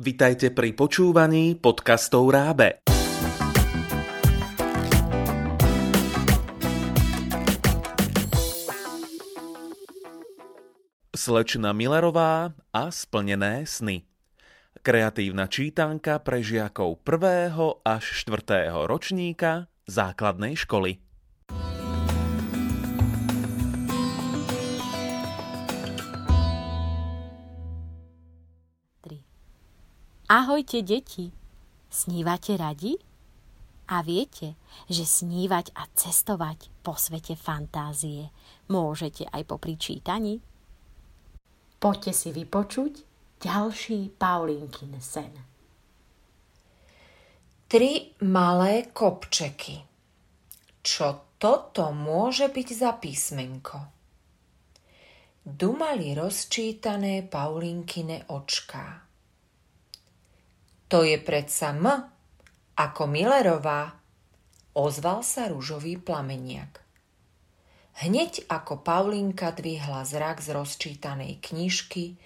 Vitajte pri počúvaní podcastov Rábe. Slečna Millerová a splnené sny. Kreatívna čítanka pre žiakov 1. až 4. ročníka základnej školy. Ahojte, deti! Snívate radi? A viete, že snívať a cestovať po svete fantázie môžete aj po čítaní? Poďte si vypočuť ďalší Paulinkin sen. Tri malé kopčeky. Čo toto môže byť za písmenko? Dumali rozčítané Paulinkine očká. To je predsa M, ako Millerová, ozval sa rúžový plameniak. Hneď ako Paulinka dvihla zrak z rozčítanej knižky,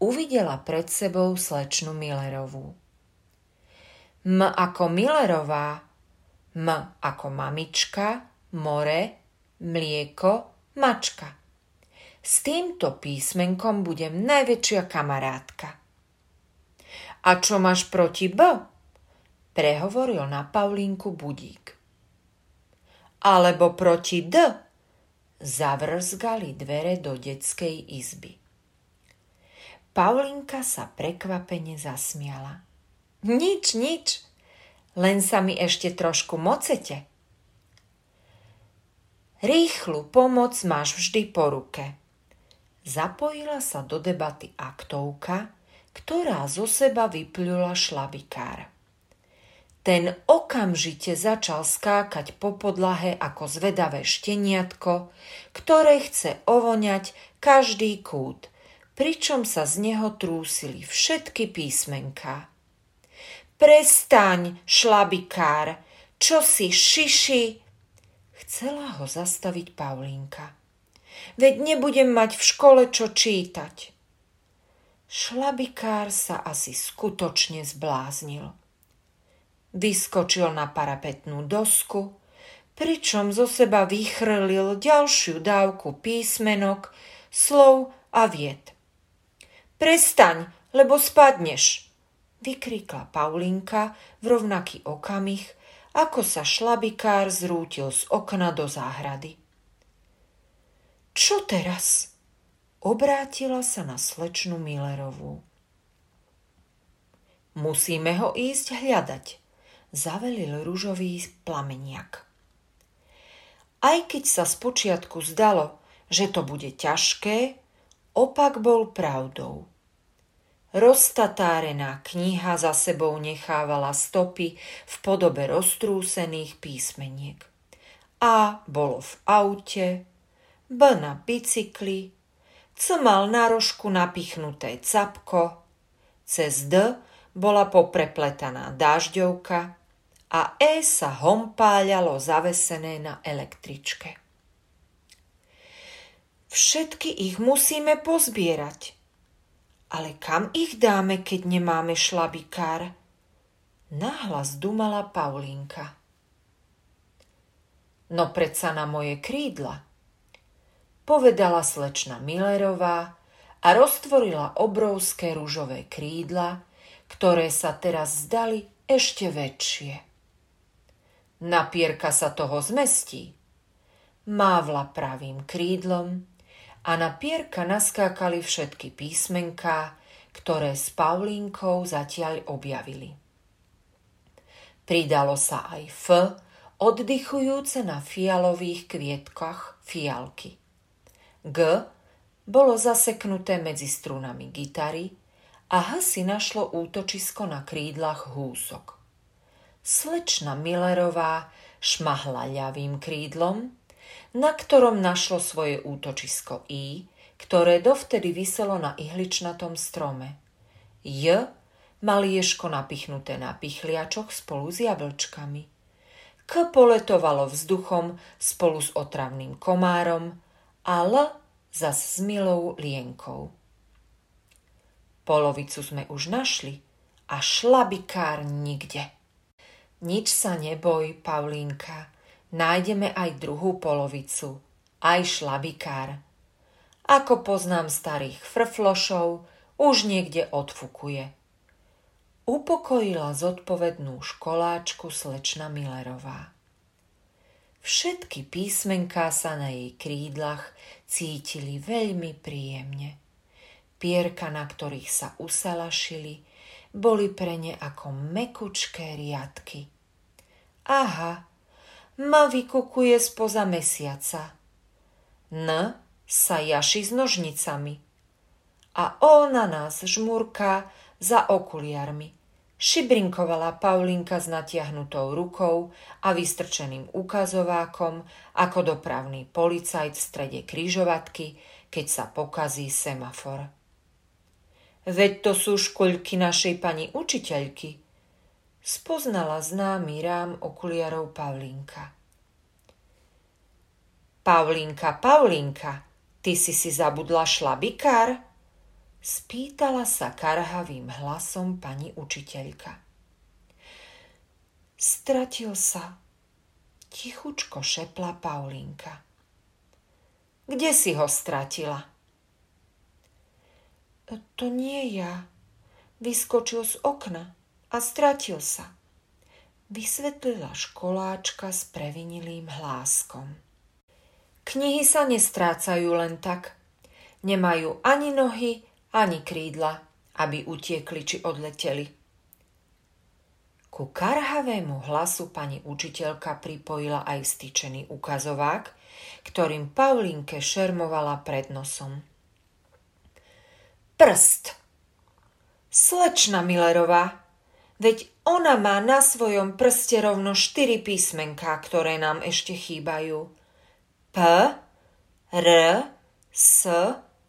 uvidela pred sebou slečnu Millerovú. M ako Millerová, M ako mamička, more, mlieko, mačka. S týmto písmenkom budem najväčšia kamarátka. A čo máš proti B? Prehovoril na Paulínku budík. Alebo proti D? Zavrzgali dvere do detskej izby. Paulinka sa prekvapene zasmiala. Nič, nič, len sa mi ešte trošku mocete. Rýchlu pomoc máš vždy po ruke. Zapojila sa do debaty aktovka, ktorá zo seba vyplula šlabikár. Ten okamžite začal skákať po podlahe ako zvedavé šteniatko, ktoré chce ovoňať každý kút, pričom sa z neho trúsili všetky písmenká. Prestaň, šlabikár, čo si šiši? Chcela ho zastaviť Paulínka. Veď nebudem mať v škole čo čítať. Šlabikár sa asi skutočne zbláznil. Vyskočil na parapetnú dosku, pričom zo seba vychrlil ďalšiu dávku písmenok, slov a vied. Prestaň, lebo spadneš, vykríkla Paulinka v rovnaký okamih, ako sa šlabikár zrútil z okna do záhrady. Čo teraz? Obrátila sa na slečnu Millerovú. Musíme ho ísť hľadať, zavelil rúžový plameniak. Aj keď sa spočiatku zdalo, že to bude ťažké, opak bol pravdou. Roztatárená kniha za sebou nechávala stopy v podobe roztrúsených písmeniek. A bolo v aute, B na bicykli, mal na rožku napichnuté capko, cez D bola poprepletaná dážďovka a E sa hompáľalo zavesené na električke. Všetky ich musíme pozbierať. Ale kam ich dáme, keď nemáme šlabikár? Nahlas dumala Paulínka. No predsa na moje krídla – povedala slečna Millerová a roztvorila obrovské rúžové krídla, ktoré sa teraz zdali ešte väčšie. Na pierka sa toho zmestí. Mávla pravým krídlom a na pierka naskákali všetky písmenká, ktoré s Paulínkou zatiaľ objavili. Pridalo sa aj F, oddychujúce na fialových kvietkach fialky. G bolo zaseknuté medzi strunami gitary a H si našlo útočisko na krídlach húsok. Slečna Millerová šmahla ľavým krídlom, na ktorom našlo svoje útočisko I, ktoré dovtedy vyselo na ihličnatom strome. J mal ješko napichnuté na pichliačoch spolu s jablčkami. K poletovalo vzduchom spolu s otravným komárom a L zas s milou lienkou. Polovicu sme už našli a šlabikár nikde. Nič sa neboj, Paulínka, nájdeme aj druhú polovicu, aj šlabikár. Ako poznám starých frflošov, už niekde odfukuje. Upokojila zodpovednú školáčku slečna Millerová. Všetky písmenká sa na jej krídlach cítili veľmi príjemne. Pierka, na ktorých sa usalašili, boli pre ne ako mekučké riadky. Aha, ma vykukuje spoza mesiaca. N sa jaši s nožnicami. A ona nás žmurká za okuliarmi. Šibrinkovala Paulinka s natiahnutou rukou a vystrčeným ukazovákom ako dopravný policajt v strede kryžovatky, keď sa pokazí semafor. Veď to sú škoľky našej pani učiteľky. Spoznala známy rám okuliarov Paulinka. Paulinka, Paulinka, ty si si zabudla šlabikár? Spýtala sa karhavým hlasom pani učiteľka. Stratil sa. Tichučko šepla Paulinka. Kde si ho stratila? To nie ja. Vyskočil z okna a stratil sa. Vysvetlila školáčka s previnilým hláskom. Knihy sa nestrácajú len tak. Nemajú ani nohy, ani krídla, aby utiekli či odleteli. Ku karhavému hlasu pani učiteľka pripojila aj styčený ukazovák, ktorým Paulinke šermovala pred nosom. Prst! Slečna Millerová, veď ona má na svojom prste rovno štyri písmenká, ktoré nám ešte chýbajú. P, R, S,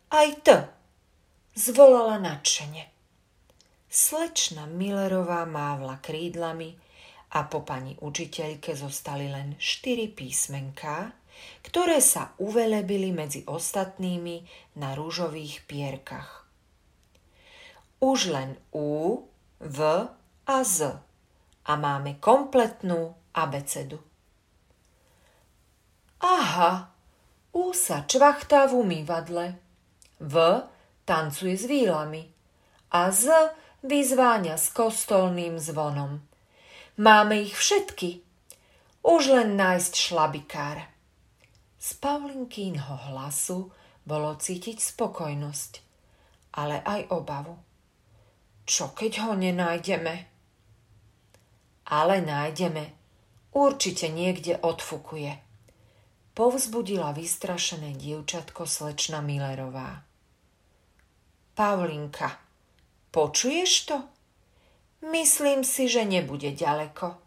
aj T zvolala nadšene. Slečna Millerová mávla krídlami a po pani učiteľke zostali len štyri písmenká, ktoré sa uvelebili medzi ostatnými na rúžových pierkach. Už len U, V a Z a máme kompletnú abecedu. Aha, U sa čvachtá v umývadle, V tancuje s výlami a Z vyzváňa s kostolným zvonom. Máme ich všetky. Už len nájsť šlabikár. Z Paulinkínho hlasu bolo cítiť spokojnosť, ale aj obavu. Čo keď ho nenájdeme? Ale nájdeme. Určite niekde odfukuje. Povzbudila vystrašené dievčatko slečna Millerová. Paulinka, počuješ to? Myslím si, že nebude ďaleko.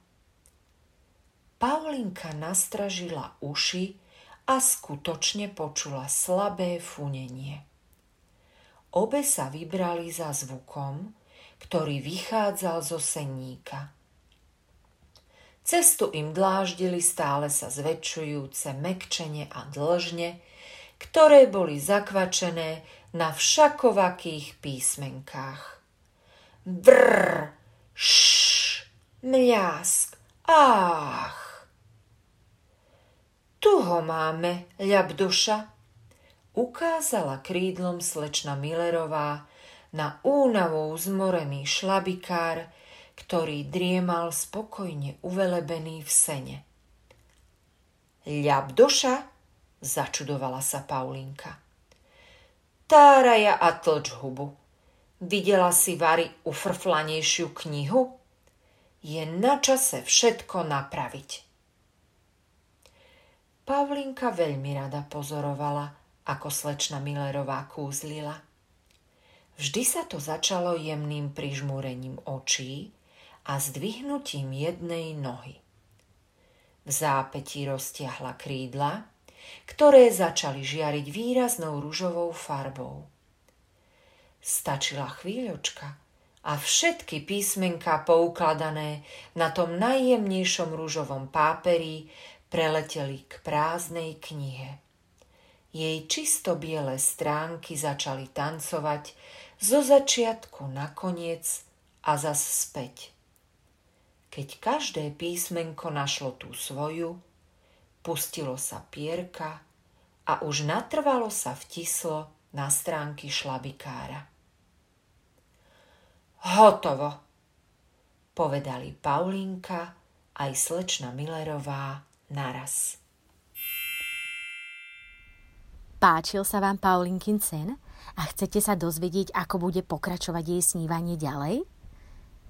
Paulinka nastražila uši a skutočne počula slabé funenie. Obe sa vybrali za zvukom, ktorý vychádzal zo senníka. Cestu im dláždili stále sa zväčšujúce mekčenie a dlžne, ktoré boli zakvačené na všakovakých písmenkách. Brr, š, mľask, ách. Tu ho máme, ľabduša, ukázala krídlom slečna Millerová na únavou zmorený šlabikár, ktorý driemal spokojne uvelebený v sene. Ľabdoša? Začudovala sa Paulinka. Táraja a tlč hubu. Videla si Vary ufrflanejšiu knihu? Je na čase všetko napraviť. Pavlinka veľmi rada pozorovala, ako slečna Millerová kúzlila. Vždy sa to začalo jemným prižmúrením očí a zdvihnutím jednej nohy. V zápetí roztiahla krídla ktoré začali žiariť výraznou ružovou farbou. Stačila chvíľočka a všetky písmenka poukladané na tom najjemnejšom rúžovom páperi preleteli k prázdnej knihe. Jej čisto biele stránky začali tancovať zo začiatku na koniec a zas späť. Keď každé písmenko našlo tú svoju, pustilo sa pierka a už natrvalo sa vtislo na stránky šlabikára. Hotovo, povedali Paulinka aj slečna Millerová naraz. Páčil sa vám Paulinkin sen a chcete sa dozvedieť, ako bude pokračovať jej snívanie ďalej?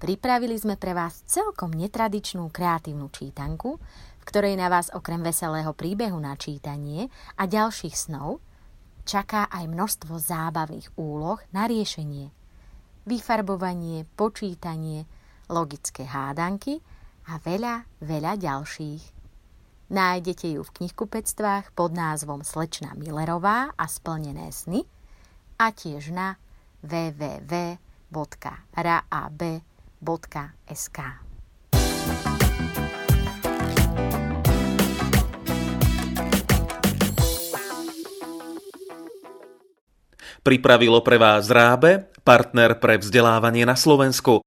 Pripravili sme pre vás celkom netradičnú kreatívnu čítanku, v ktorej na vás okrem veselého príbehu na čítanie a ďalších snov čaká aj množstvo zábavných úloh na riešenie. Vyfarbovanie, počítanie, logické hádanky a veľa, veľa ďalších. Nájdete ju v knihkupectvách pod názvom Slečna Millerová a splnené sny a tiež na www.rab.sk. Pripravilo pre vás Rábe, partner pre vzdelávanie na Slovensku.